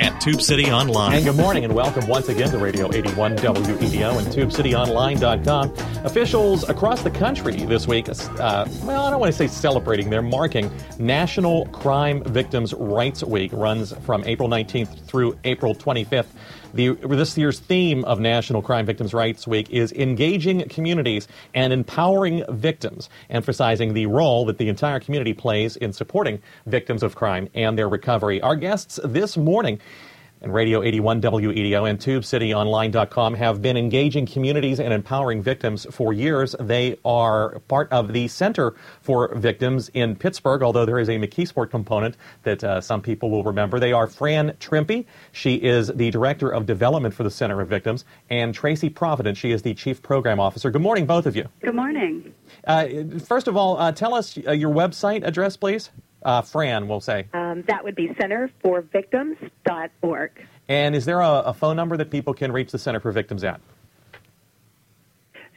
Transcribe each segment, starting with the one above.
at Tube City Online. And good morning and welcome once again to Radio 81 WEDO and TubeCityOnline.com. Officials across the country this week, uh, well, I don't want to say celebrating, they're marking National Crime Victims' Rights Week. runs from April 19th through April 25th. The, this year's theme of National Crime Victims' Rights Week is engaging communities and empowering victims, emphasizing the role that the entire community plays in supporting victims of crime and their recovery. Our guests this morning and Radio 81 WEDO and TubeCityOnline.com have been engaging communities and empowering victims for years. They are part of the Center for Victims in Pittsburgh, although there is a McKeesport component that uh, some people will remember. They are Fran Trimpe. She is the Director of Development for the Center of Victims, and Tracy Providence. She is the Chief Program Officer. Good morning, both of you. Good morning. Uh, first of all, uh, tell us uh, your website address, please. Uh, Fran, we'll say. Um, that would be centerforvictims.org. And is there a, a phone number that people can reach the Center for Victims at?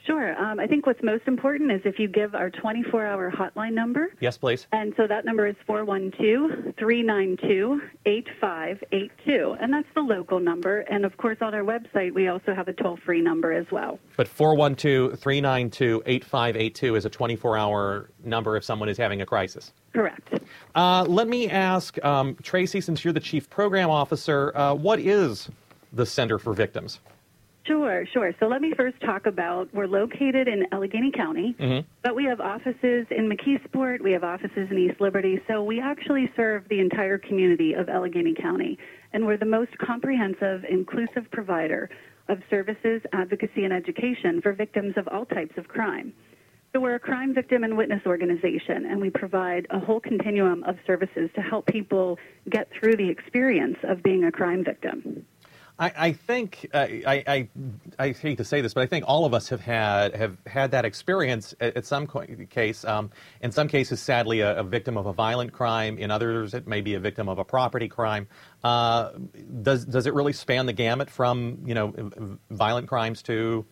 Sure. Um, I think what's most important is if you give our 24 hour hotline number. Yes, please. And so that number is 412 392 8582. And that's the local number. And of course, on our website, we also have a toll free number as well. But 412 392 8582 is a 24 hour number if someone is having a crisis. Correct. Uh, let me ask, um, Tracy, since you're the Chief Program Officer, uh, what is the Center for Victims? Sure, sure. So let me first talk about we're located in Allegheny County, mm-hmm. but we have offices in McKeesport, we have offices in East Liberty. So we actually serve the entire community of Allegheny County, and we're the most comprehensive, inclusive provider of services, advocacy, and education for victims of all types of crime. So we're a crime victim and witness organization, and we provide a whole continuum of services to help people get through the experience of being a crime victim. I, think I, I, I hate to say this, but I think all of us have had have had that experience at, at some case. Um, in some cases, sadly, a, a, victim of a violent crime. In others, it may be a victim of a property crime. Uh, does does it really span the gamut from you know violent crimes to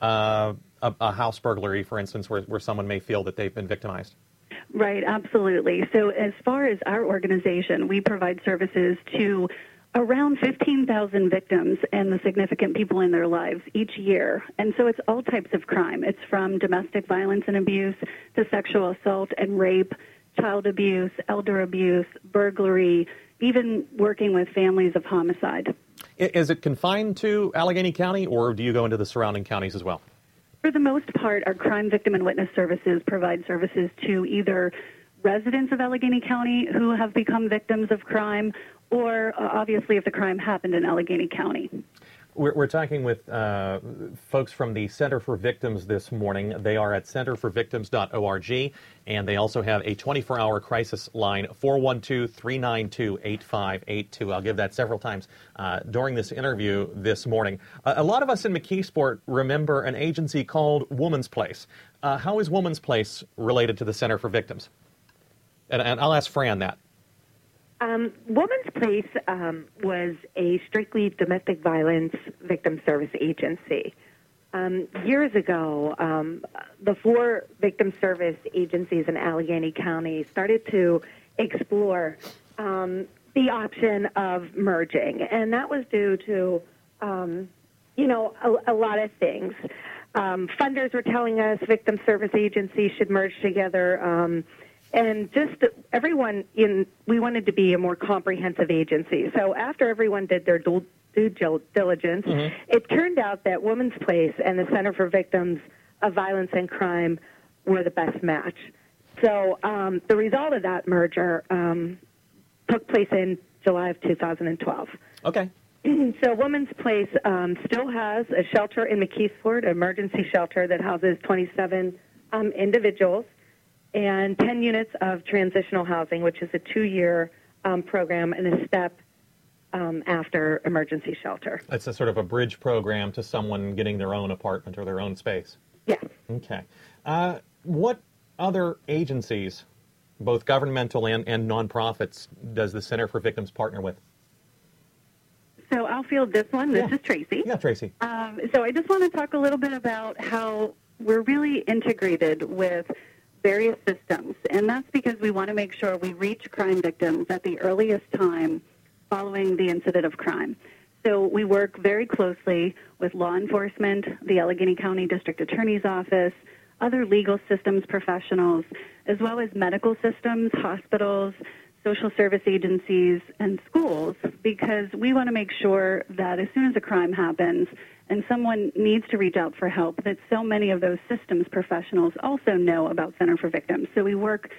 uh, a, a, house burglary, for instance, where, where someone may feel that they've been victimized? Right, absolutely. So, as far as our organization, we provide services to around 15,000 victims and the significant people in their lives each year. And so it's all types of crime. It's from domestic violence and abuse to sexual assault and rape, child abuse, elder abuse, burglary, even working with families of homicide. Is it confined to Allegheny County or do you go into the surrounding counties as well? For the most part, our crime victim and witness services provide services to either residents of Allegheny County who have become victims of crime or uh, obviously if the crime happened in Allegheny County. We're, we're talking with uh, folks from the Center for Victims this morning. They are at centerforvictims.org, and they also have a 24 hour crisis line, 412 392 8582. I'll give that several times uh, during this interview this morning. A lot of us in McKeesport remember an agency called Woman's Place. Uh, how is Woman's Place related to the Center for Victims? And, and I'll ask Fran that. Um, Woman's Place um, was a strictly domestic violence victim service agency. Um, years ago, um, the four victim service agencies in Allegheny County started to explore um, the option of merging, and that was due to, um, you know, a, a, lot of things. funders were telling us victim service agencies should merge together and just everyone in we wanted to be a more comprehensive agency. So after everyone did their due, diligence, mm-hmm. it turned out that Women's Place and the Center for Victims of Violence and Crime were the best match. So um, the result of that merger um, took place in July of 2012. Okay. So Women's Place um, still has a shelter in McKeesport, an emergency shelter that houses 27 um, individuals and 10 units of transitional housing, which is a two year um, program and a step um, after emergency shelter. It's a sort of a bridge program to someone getting their own apartment or their own space. Yes. Okay. Uh, what other agencies, both governmental and, and nonprofits, does the Center for Victims partner with? So I'll field this one. This Yeah. is Tracy. Yeah, Tracy. Um, so I just want to talk a little bit about how we're really integrated with various systems, and that's because we want to make sure we reach crime victims at the earliest time following the incident of crime. So we work very closely with law enforcement, the Allegheny County District Attorney's Office, other legal systems professionals, as well as medical systems, hospitals, social service agencies, and schools, because we want to make sure that as soon as a crime happens and someone needs to reach out for help, that so many of those systems professionals also know about Center for Victims. So we work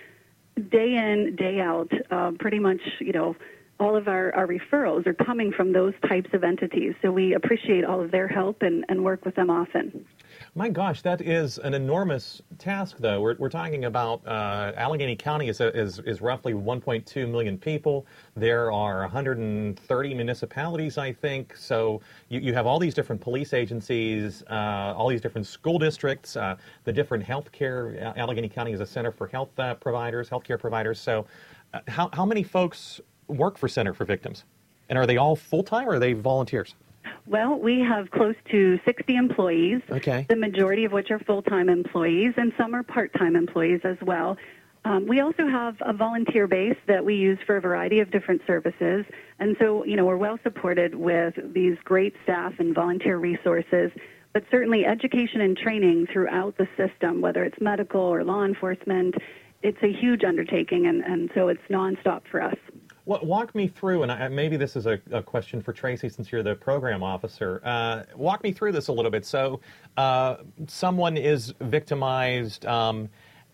day in, day out, uh, pretty much, you know, all of our, our referrals are coming from those types of entities. So we appreciate all of their help and, and work with them often. My gosh, that is an enormous task, though. We're, we're talking about uh, Allegheny County is, is, is roughly 1.2 million people. There are 130 municipalities, I think. So you, you have all these different police agencies, uh, all these different school districts, uh, the different healthcare. Allegheny County is a center for health uh, providers, healthcare providers. So uh, how, how many folks work for Center for Victims? And are they all full time or are they volunteers? Well, we have close to 60 employees, Okay. the majority of which are full time employees, and some are part time employees as well. Um, we also have a volunteer base that we use for a variety of different services. And so, you know, we're well supported with these great staff and volunteer resources, but certainly education and training throughout the system, whether it's medical or law enforcement, it's a huge undertaking, and, and so it's nonstop for us. Wa- Walk me through, and I, maybe this is a, a question for Tracy since you're the program officer. Uh, walk me through this a little bit. So, uh, someone is victimized um,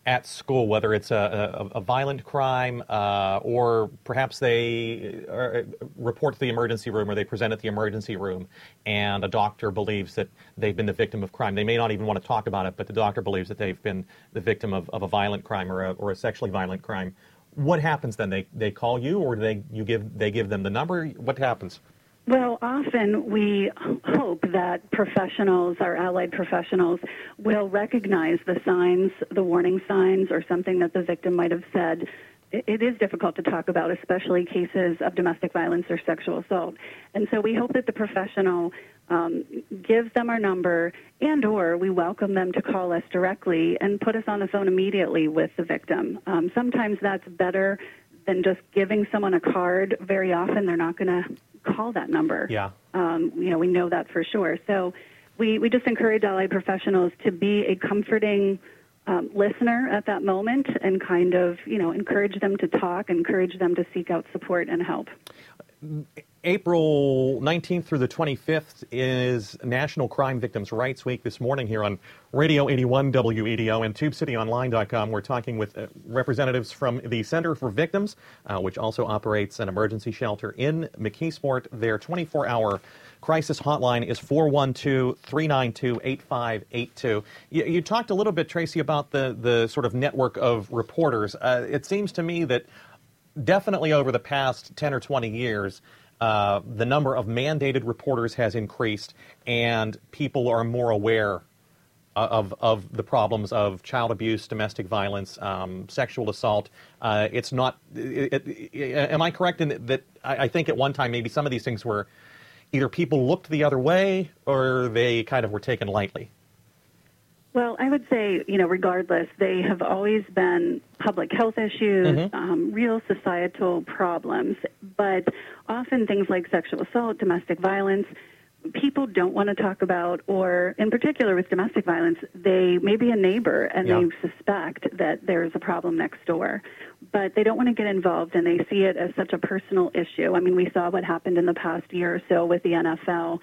at school, whether it's a, a, a violent crime uh, or perhaps they uh, report to the emergency room or they present at the emergency room, and a doctor believes that they've been the victim of crime. They may not even want to talk about it, but the doctor believes that they've been the victim of, of a violent crime or a, or a sexually violent crime what happens then? They they call you, or they you give they give them the number? What happens? Well, often we hope that professionals, our allied professionals, will recognize the signs, the warning signs, or something that the victim might have said. It is difficult to talk about, especially cases of domestic violence or sexual assault. And so we hope that the professional um, gives them our number and or we welcome them to call us directly and put us on the phone immediately with the victim. Um, sometimes that's better than just giving someone a card. Very often they're not going to call that number. Yeah. Um, you know, we know that for sure. So we, we just encourage allied professionals to be a comforting um, listener at that moment and kind of, you know, encourage them to talk, encourage them to seek out support and help. April 19th through the 25th is National Crime Victims' Rights Week. This morning here on Radio 81 WEDO and TubeCityOnline.com, we're talking with uh, representatives from the Center for Victims, uh, which also operates an emergency shelter in McKeesport. Their 24-hour crisis hotline is 412-392-8582. You, you talked a little bit, Tracy, about the, the sort of network of reporters. Uh, it seems to me that definitely over the past 10 or 20 years, uh, the number of mandated reporters has increased, and people are more aware of, of the problems of child abuse, domestic violence, um, sexual assault. Uh, it's not. It, it, am I correct in that? I, I think at one time maybe some of these things were either people looked the other way or they kind of were taken lightly. Well, I would say, you know, regardless, they have always been public health issues, Mhm. um, real societal problems. But often things like sexual assault, domestic violence, people don't want to talk about, or in particular with domestic violence, they may be a neighbor and Yeah. they suspect that there's a problem next door. But they don't want to get involved and they see it as such a personal issue. I mean, we saw what happened in the past year or so with the NFL,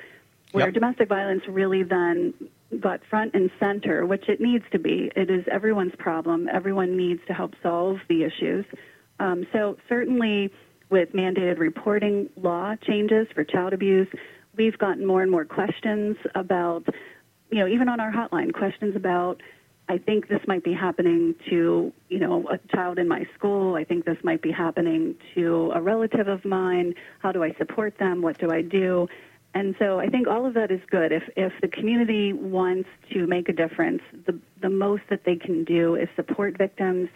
where Yep. domestic violence really then got front and center, which it needs to be. It is everyone's problem. Everyone needs to help solve the issues. Um, so certainly, with mandated reporting law changes for child abuse, we've gotten more and more questions about, you know, even on our hotline, questions about I think this might be happening to, you know, a child in my school. I think this might be happening to a relative of mine. How do I support them? What do I do? And so I think all of that is good. If if the community wants to make a difference, the the most that they can do is support victims,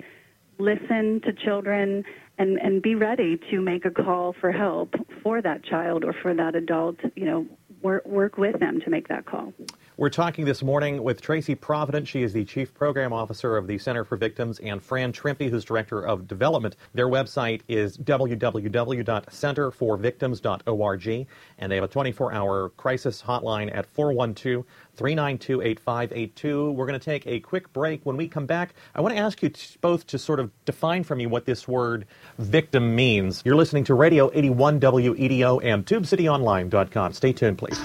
listen to children, and and be ready to make a call for help for that child or for that adult. You know, work work with them to make that call. We're talking this morning with Tracy Provident. She is the Chief Program Officer of the Center for Victims, and Fran Trimpe, who's Director of Development. Their website is www.centerforvictims.org, and they have a 24 hour crisis hotline at 412 392 8582. We're going to take a quick break. When we come back, I want to ask you both to sort of define for me what this word victim means. You're listening to Radio 81 WEDO and TubeCityOnline.com. Stay tuned, please.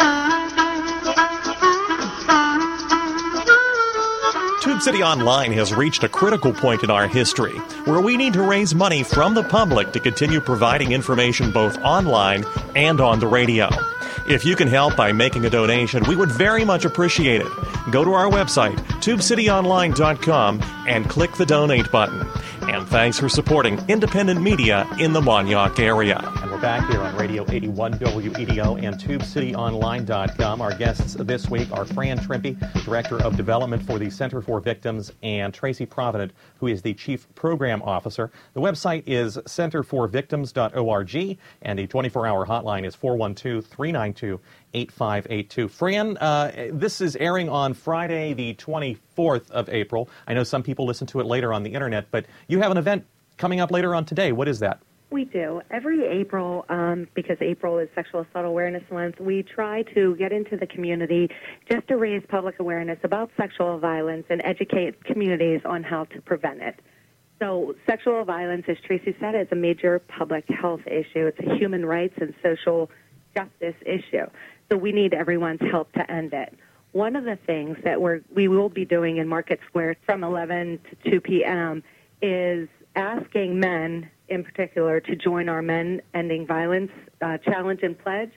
City Online has reached a critical point in our history where we need to raise money from the public to continue providing information both online and on the radio. If you can help by making a donation, we would very much appreciate it. Go to our website, tubecityonline.com, and click the donate button. And thanks for supporting independent media in the Mon-Yough area. And we're back here on Radio 81 WEDO and TubeCityOnline.com. Our guests this week are Fran Trimpe, Director of Development for the Center for Victims, and Tracy Provident, who is the Chief Program Officer. The website is centerforvictims.org, and the 24 hour hotline is 412 392 8582. Fran, uh, this is airing on Friday, the 24th of April. I know some people listen to it later on the internet, but you have an event coming up later on today. What is that? We do. Every April, um, because April is Sexual Assault Awareness Month, we try to get into the community just to raise public awareness about sexual violence and educate communities on how to prevent it. So, sexual violence, as Tracy said, is a major public health issue. It's a human rights and social justice issue. So we need everyone's help to end it. One of the things that we're, we will be doing in Market Square from 11 to 2 p.m. is asking men, in particular, to join our Men Ending Violence uh, Challenge and Pledge.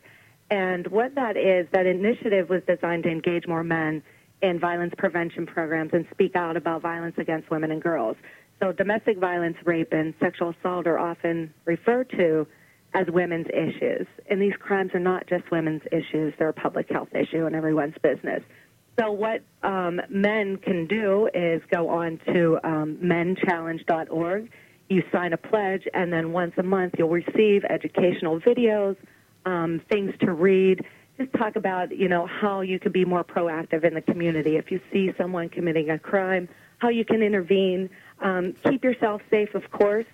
And what that is, that initiative was designed to engage more men in violence prevention programs and speak out about violence against women and girls. So domestic violence, rape, and sexual assault are often referred to as women's issues. And these crimes are not just women's issues, they're a public health issue and everyone's business. So, what um, men can do is go on to um, menchallenge.org. You sign a pledge, and then once a month you'll receive educational videos, um, things to read. Just talk about, you know, how you can be more proactive in the community. If you see someone committing a crime, how you can intervene. Um, keep yourself safe, of course.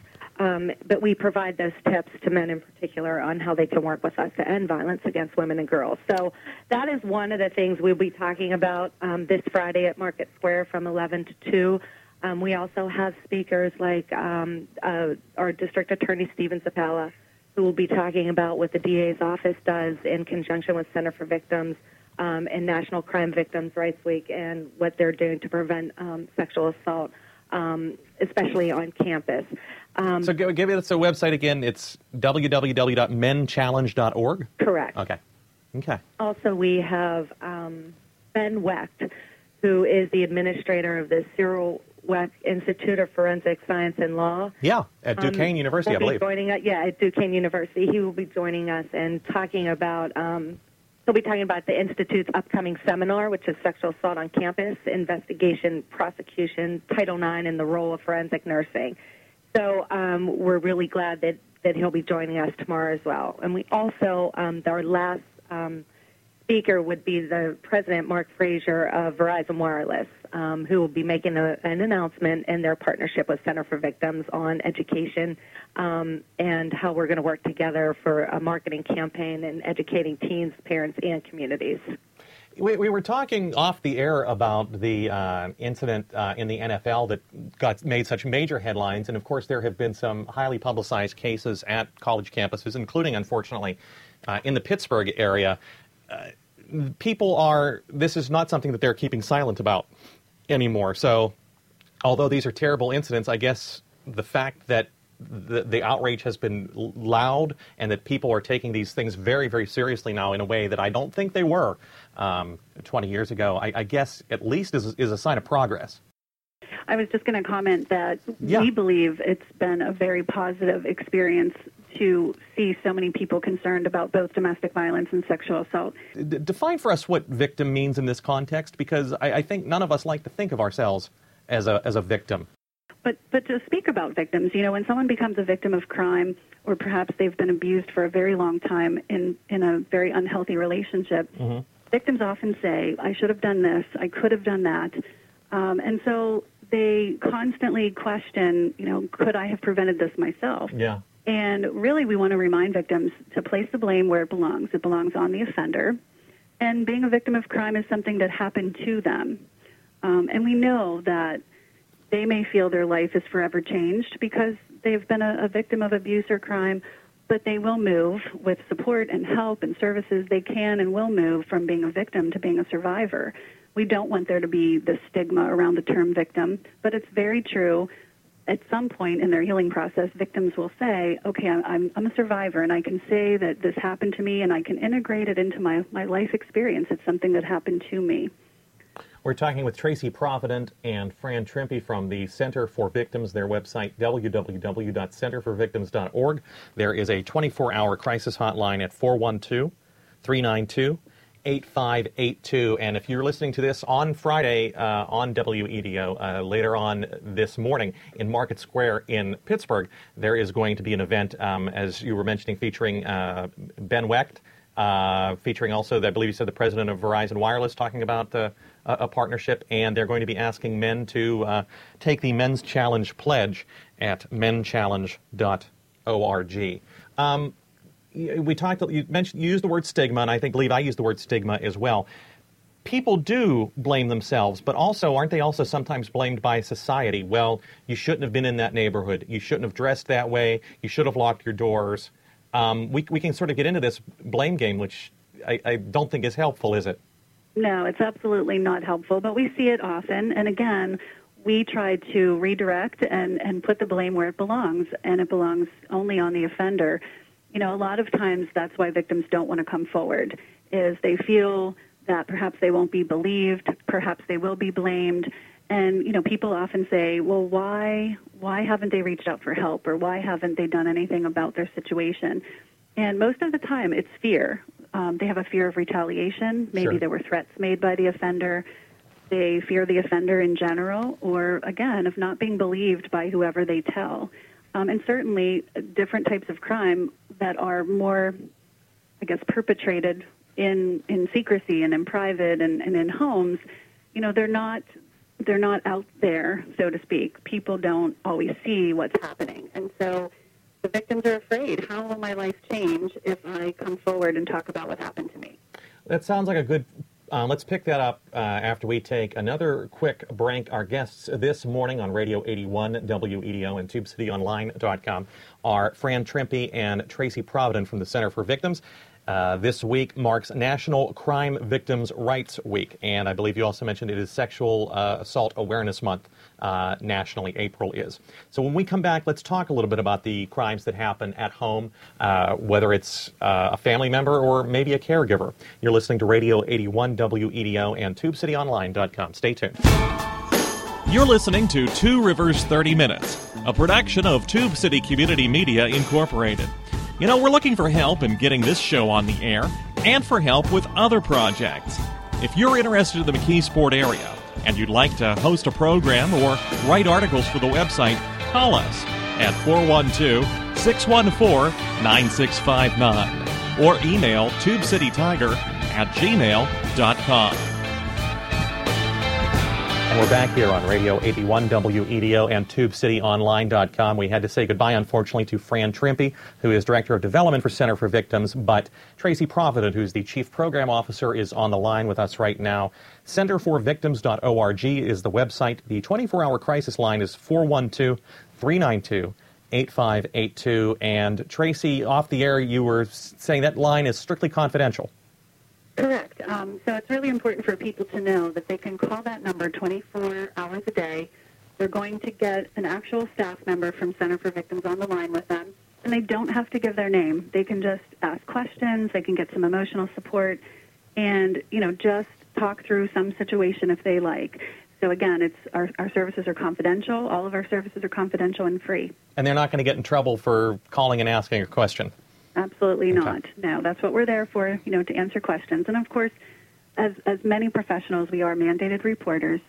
Um, but we provide those tips to men in particular on how they can work with us to end violence against women and girls. So that is one of the things we'll be talking about um, this Friday at Market Square from 11 to 2. Um, we also have speakers like um, uh, our District Attorney Stephen Zappala, who will be talking about what the DA's office does in conjunction with Center for Victims um, and National Crime Victims' Rights Week and what they're doing to prevent um, sexual assault, um, especially on campus. Um, so give, give us the website again. It's www.menchallenge.org? Correct. Okay. Okay. Also, we have um, Ben Wecht, who is the administrator of the Cyril Wecht Institute of Forensic Science and Law. Yeah, at um, Duquesne um, University, I believe. Joining us, yeah, at Duquesne University. He will be joining us and talking about. Um, he'll be talking about the institute's upcoming seminar, which is sexual assault on campus, investigation, prosecution, Title IX, and the role of forensic nursing. So um, we're really glad that, that he'll be joining us tomorrow as well. And we also, um, our last um, speaker would be the president, Mark Frazier of Verizon Wireless, um, who will be making a, an announcement in their partnership with Center for Victims on education um, and how we're going to work together for a marketing campaign and educating teens, parents, and communities. We, we, were talking off the air about the uh, incident uh, in the NFL that got made such major headlines, and of course there have been some highly publicized cases at college campuses, including, unfortunately, uh, in the Pittsburgh area. Uh, people are. This is not something that they're keeping silent about anymore. So, although these are terrible incidents, I guess the fact that the, the outrage has been loud and that people are taking these things very, very seriously now in a way that I don't think they were um, 20 years ago, I, I guess at least is, is a sign of progress. I was just going to comment that Yeah. we believe it's been a very positive experience to see so many people concerned about both domestic violence and sexual assault. D- define for us what victim means in this context, because I, I think none of us like to think of ourselves as a as a victim. But but to speak about victims, you know, when someone becomes a victim of crime, or perhaps they've been abused for a very long time in in a very unhealthy relationship, victims often say, "I should have done this. I could have done that," um, and so they constantly question, you know, could I have prevented this myself? Yeah. And really, we want to remind victims to place the blame where it belongs. It belongs on the offender. And being a victim of crime is something that happened to them. Um, and we know that they may feel their life is forever changed because they've been a, a victim of abuse or crime, but they will move with support and help and services. They can and will move from being a victim to being a survivor. We don't want there to be the stigma around the term victim, but it's very true at some point in their healing process, victims will say, okay, I'm, I'm a survivor and I can say that this happened to me and I can integrate it into my, my life experience. It's something that happened to me. We're talking with Tracy Provident and Fran Trimpe from the Center for Victims, their website, www.centerforvictims.org. There is a 24 hour crisis hotline at 412 392 8582. And if you're listening to this on Friday uh, on WEDO, uh, later on this morning in Market Square in Pittsburgh, there is going to be an event, um, as you were mentioning, featuring uh, Ben Wecht. Uh, featuring also, I believe you said the president of Verizon Wireless, talking about uh, a, partnership, and they're going to be asking men to uh, take the Men's Challenge pledge at menchallenge.org. Um, we talked. You mentioned you used the word stigma, and I think believe I used the word stigma as well. People do blame themselves, but also aren't they also sometimes blamed by society? Well, you shouldn't have been in that neighborhood. You shouldn't have dressed that way. You should have locked your doors. Um, we we can sort of get into this blame game, which I, I don't think is helpful, is it? No, it's absolutely not helpful, but we see it often. And again, we try to redirect and, and put the blame where it belongs, and it belongs only on the offender. You know, a lot of times that's why victims don't want to come forward, is they feel that perhaps they won't be believed, perhaps they will be blamed. And you know, people often say, "Well, why why haven't they reached out for help, or why haven't they done anything about their situation?" And most of the time, it's fear. Um, they have a fear of retaliation. Maybe Sure. there were threats made by the offender. They fear the offender in general, or again, of not being believed by whoever they tell. Um, and certainly, different types of crime that are more, I guess, perpetrated in in secrecy and in private and, and in homes. You know, they're not they're not out there, so to speak. People don't always see what's happening, and so the victims are afraid. How will my life change if I come forward and talk about what happened to me? That sounds like a good. Uh, let's pick that up uh, after we take another quick break. Our guests this morning on Radio 81 WEDO and TubeCityOnline.com are Fran Trimpe and Tracy Provident from the Center for Victims. Uh, this week marks National Crime Victims' Rights Week, and I believe you also mentioned it is Sexual uh, Assault Awareness Month uh, nationally. April is. So when we come back, let's talk a little bit about the crimes that happen at home, uh, whether it's uh, a family member or maybe a caregiver. You're listening to Radio 81 WEDO and TubeCityOnline.com. Stay tuned. You're listening to Two Rivers 30 Minutes, a production of Tube City Community Media Incorporated. You know, we're looking for help in getting this show on the air and for help with other projects. If you're interested in the McKeesport area and you'd like to host a program or write articles for the website, call us at 412 614 9659 or email tubecitytiger at gmail.com. And we're back here on Radio 81 WEDO and TubeCityOnline.com. We had to say goodbye, unfortunately, to Fran Trimpe, who is Director of Development for Center for Victims, but Tracy Provident, who's the Chief Program Officer, is on the line with us right now. Centerforvictims.org is the website. The 24 hour crisis line is 412 392 8582. And Tracy, off the air, you were saying that line is strictly confidential. Correct. Um, so it's really important for people to know that they can call that number 24 hours a day. They're going to get an actual staff member from Center for Victims on the line with them, and they don't have to give their name. They can just ask questions. They can get some emotional support, and you know just talk through some situation if they like. So again, it's our, our services are confidential. All of our services are confidential and free. And they're not going to get in trouble for calling and asking a question. Absolutely not. No, that's what we're there for, you know, to answer questions. And of course, as as many professionals, we are mandated reporters.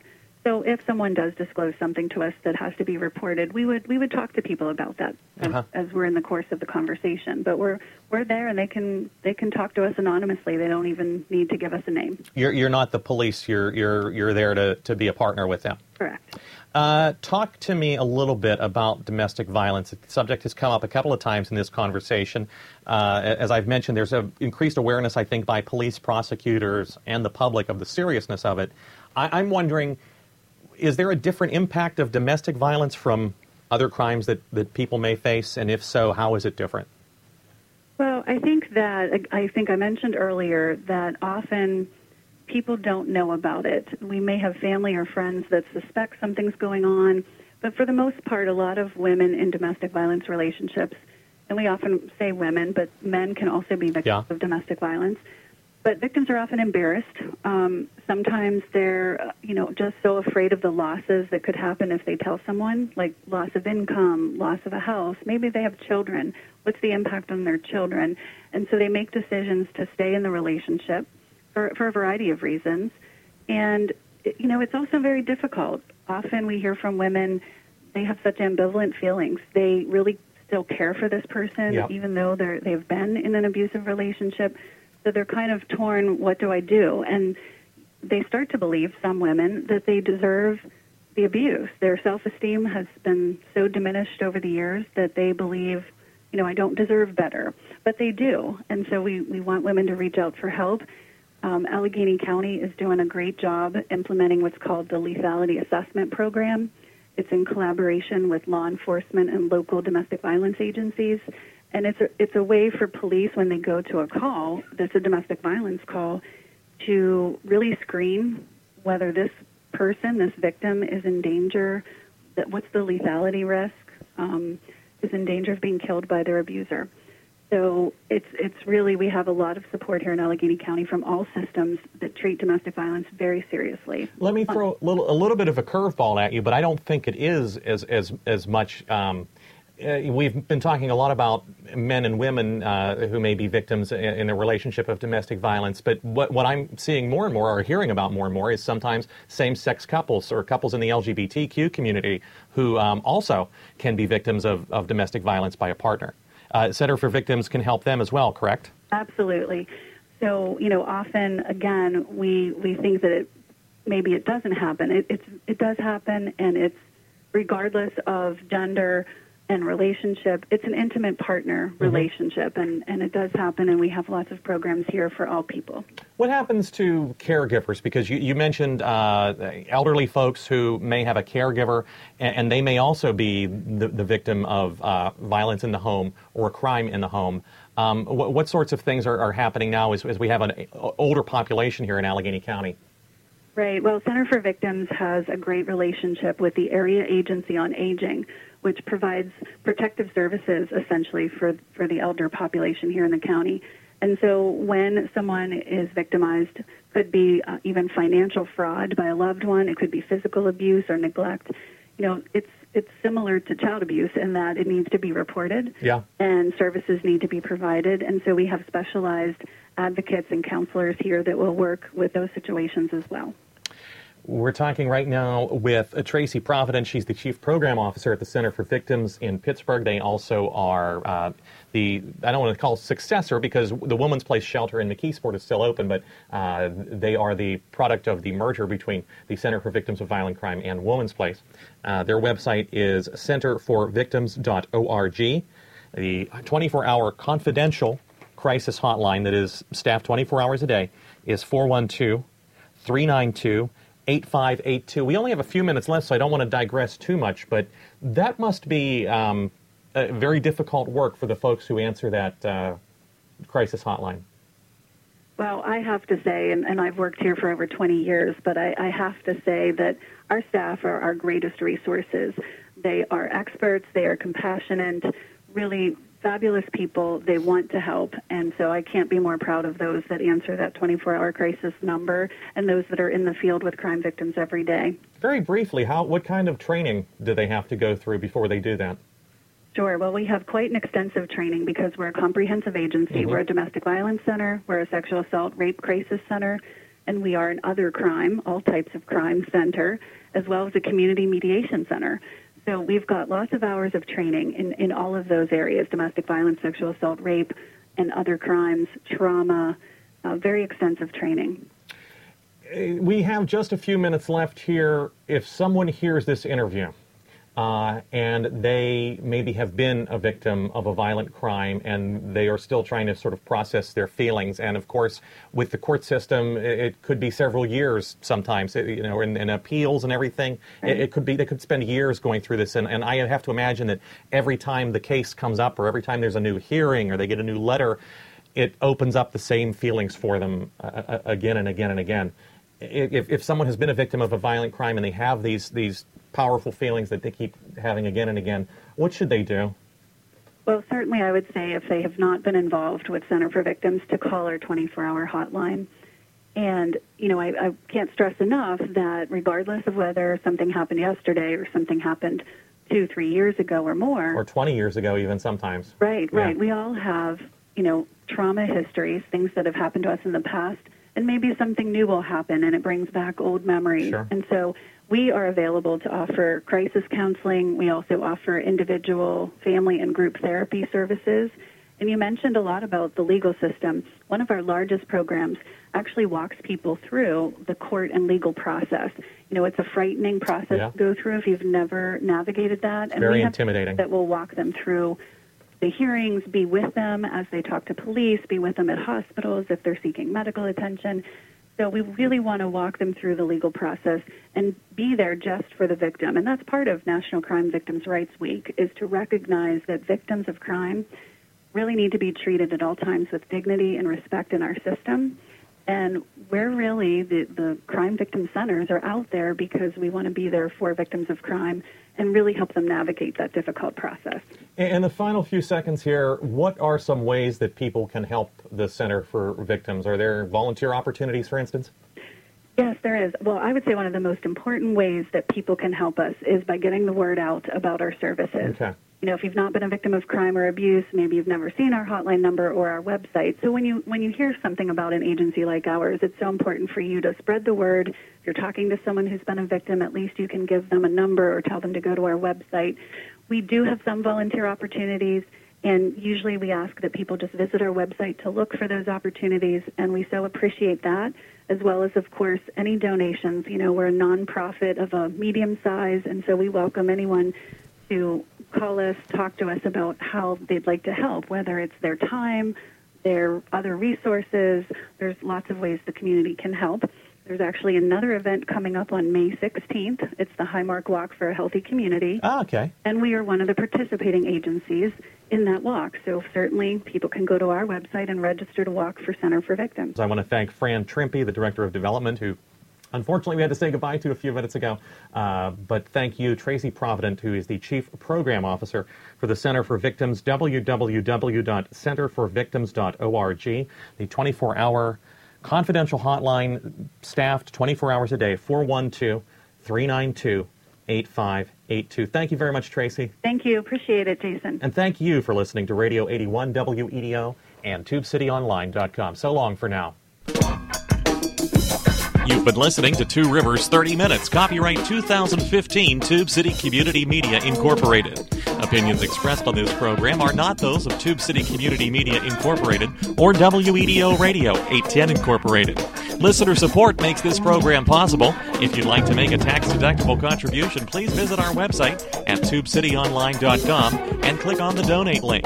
So if someone does disclose something to us that has to be reported, we would we would talk to people about that as, uh-huh. as, we're in the course of the conversation. But we're we're there and they can they can talk to us anonymously. They don't even need to give us a name. You're you're not the police. You're you're you're there to, to be a partner with them. Correct. Uh, talk to me a little bit about domestic violence. The subject has come up a couple of times in this conversation. Uh, as I've mentioned, there's an increased awareness, I think, by police, prosecutors, and the public of the seriousness of it. I, I'm wondering is there a different impact of domestic violence from other crimes that, that people may face? And if so, how is it different? Well, I think that, I think I mentioned earlier that often people don't know about it. We may have family or friends that suspect something's going on, but for the most part, a lot of women in domestic violence relationships, and we often say women, but men can also be victims yeah. of domestic violence but victims are often embarrassed. Um, sometimes they're, uh, you know, just so afraid of the losses that could happen if they tell someone, like loss of income, loss of a house. Maybe they have children. What's the impact on their children? And so they make decisions to stay in the relationship for, for a variety of reasons. And, you know, it's also very difficult. Often we hear from women, they have such ambivalent feelings. They really still care for this person, yep. even though they're, they've been in an abusive relationship so they're kind of torn, what do I do? And they start to believe, some women, that they deserve the abuse. Their self esteem has been so diminished over the years that they believe, you know, I don't deserve better. But they do. And so we, we want women to reach out for help. Um, Allegheny County is doing a great job implementing what's called the Lethality Assessment Program. It's in collaboration with law enforcement and local domestic violence agencies and it's a, it's a way for police when they go to a call that's a domestic violence call to really screen whether this person, this victim, is in danger. That what's the lethality risk? Um, is in danger of being killed by their abuser. So it's it's really we have a lot of support here in Allegheny County from all systems that treat domestic violence very seriously. Let me throw a little a little bit of a curveball at you, but I don't think it is as as as much. Um, uh, we've been talking a lot about men and women uh, who may be victims in, in, a relationship of domestic violence, but what, what I'm seeing more and more, or hearing about more and more, is sometimes same sex couples or couples in the LGBTQ community who um, also can be victims of, of domestic violence by a partner. Uh, Center for Victims can help them as well, correct? Absolutely. So, you know, often, again, we, we think that it, maybe it doesn't happen. It, it does happen, and it's regardless of gender and relationship. It's an intimate partner mm-hmm. relationship, and, and it does happen, and we have lots of programs here for all people. What happens to caregivers? Because you, you mentioned uh, elderly folks who may have a caregiver, and, and they may also be the, the victim of uh, violence in the home or a crime in the home. Um, what, what, sorts of things are, are happening now as, as we have an older population here in Allegheny County? Right. Well, Center for Victims has a great relationship with the Area Agency on Aging, which provides protective services essentially for, for the elder population here in the county. And so when someone is victimized, could be uh, even financial fraud by a loved one, it could be physical abuse or neglect. You know, it's it's similar to child abuse in that it needs to be reported yeah. and services need to be provided. And so we have specialized advocates and counselors here that will work with those situations as well. We're talking right now with Tracy Providence. She's the Chief Program Officer at the Center for Victims in Pittsburgh. They also are uh, the, I don't want to call successor because the Woman's Place shelter in McKeesport is still open, but uh, they are the product of the merger between the Center for Victims of Violent Crime and Woman's Place. Uh, their website is centerforvictims.org. The 24 hour confidential crisis hotline that is staffed 24 hours a day is 412 392 8582. We only have a few minutes left, so I don't want to digress too much, but that must be um, very difficult work for the folks who answer that uh, crisis hotline. Well, I have to say, and, and, I've worked here for over 20 years, but I, I have to say that our staff are our greatest resources. They are experts, they are compassionate, really fabulous people. They want to help. And so I can't be more proud of those that answer that 24 hour crisis number and those that are in the field with crime victims every day. very briefly, how what kind of training do they have to go through before they do that? Sure. Well, we have quite an extensive training because we're a comprehensive agency. Mm-hmm. We're a domestic violence center, we're a sexual assault, rape crisis center, and we are an other crime, all types of crime center, as well as a community mediation center. So we've got lots of hours of training in, in all of those areas domestic violence, sexual assault, rape, and other crimes, trauma, uh, very extensive training. Uh, we have just a few minutes left here. If someone hears this interview, uh, and they maybe have been a victim of a violent crime and they are still trying to sort of process their feelings. And of course, with the court system, it, could be several years sometimes, you know, in, in appeals and everything. It, it, could be, they could spend years going through this. And, and I have to imagine that every time the case comes up or every time there's a new hearing or they get a new letter, it opens up the same feelings for them uh, uh again and again and again. If, if someone has been a victim of a violent crime and they have these, these powerful feelings that they keep having again and again, what should they do? Well, certainly I would say if they have not been involved with Center for Victims to call our 24 hour hotline. And, you know, I, I can't stress enough that regardless of whether something happened yesterday or something happened two, three years ago or more. Or 20 years ago, even sometimes. Right, right. Yeah. We all have, you know, trauma histories, things that have happened to us in the past, and maybe something new will happen and it brings back old memories. Sure. And so we are available to offer crisis counseling. We also offer individual, family, and group therapy services. And you mentioned a lot about the legal system. One of our largest programs actually walks people through the court and legal process. You know, it's a frightening process yeah. to go through if you've never navigated that. and very intimidating. That will walk them through the hearings, be with them as they talk to police, be with them at hospitals if they're seeking medical attention. So we really want to walk them through the legal process and be there just for the victim. And that's part of National Crime Victims' Rights Week is to recognize that victims of crime really need to be treated at all times with dignity and respect in our system. And we're really, the, the crime victim centers are out there because we want to be there for victims of crime and really help them navigate that difficult process. In the final few seconds here, what are some ways that people can help the Center for Victims? Are there volunteer opportunities, for instance? Yes, there is. Well, I would say one of the most important ways that people can help us is by getting the word out about our services. Okay you know, if you've not been a victim of crime or abuse, maybe you've never seen our hotline number or our website. So when you when you hear something about an agency like ours, it's so important for you to spread the word. If you're talking to someone who's been a victim, at least you can give them a number or tell them to go to our website. We do have some volunteer opportunities. And usually we ask that people just visit our website to look for those opportunities, and we so appreciate that, as well as, of course, any donations. You know, we're a nonprofit of a medium size, and so we welcome anyone to call us, talk to us about how they'd like to help, whether it's their time, their other resources. There's lots of ways the community can help. There's actually another event coming up on May 16th. It's the Highmark Walk for a Healthy Community. Ah, okay. And we are one of the participating agencies in that walk. So certainly people can go to our website and register to walk for Center for Victims. I want to thank Fran Trimpe, the Director of Development, who unfortunately we had to say goodbye to a few minutes ago. Uh, but thank you, Tracy Provident, who is the Chief Program Officer for the Center for Victims, www.centerforvictims.org, the 24 hour confidential hotline staffed 24 hours a day, 412 392 8582. Thank you very much, Tracy. Thank you. Appreciate it, Jason. And thank you for listening to Radio 81 WEDO and TubeCityOnline.com. So long for now. You've been listening to Two Rivers 30 Minutes, copyright 2015 Tube City Community Media Incorporated. Opinions expressed on this program are not those of Tube City Community Media Incorporated or WEDO Radio 810 Incorporated. Listener support makes this program possible. If you'd like to make a tax deductible contribution, please visit our website at tubecityonline.com and click on the donate link.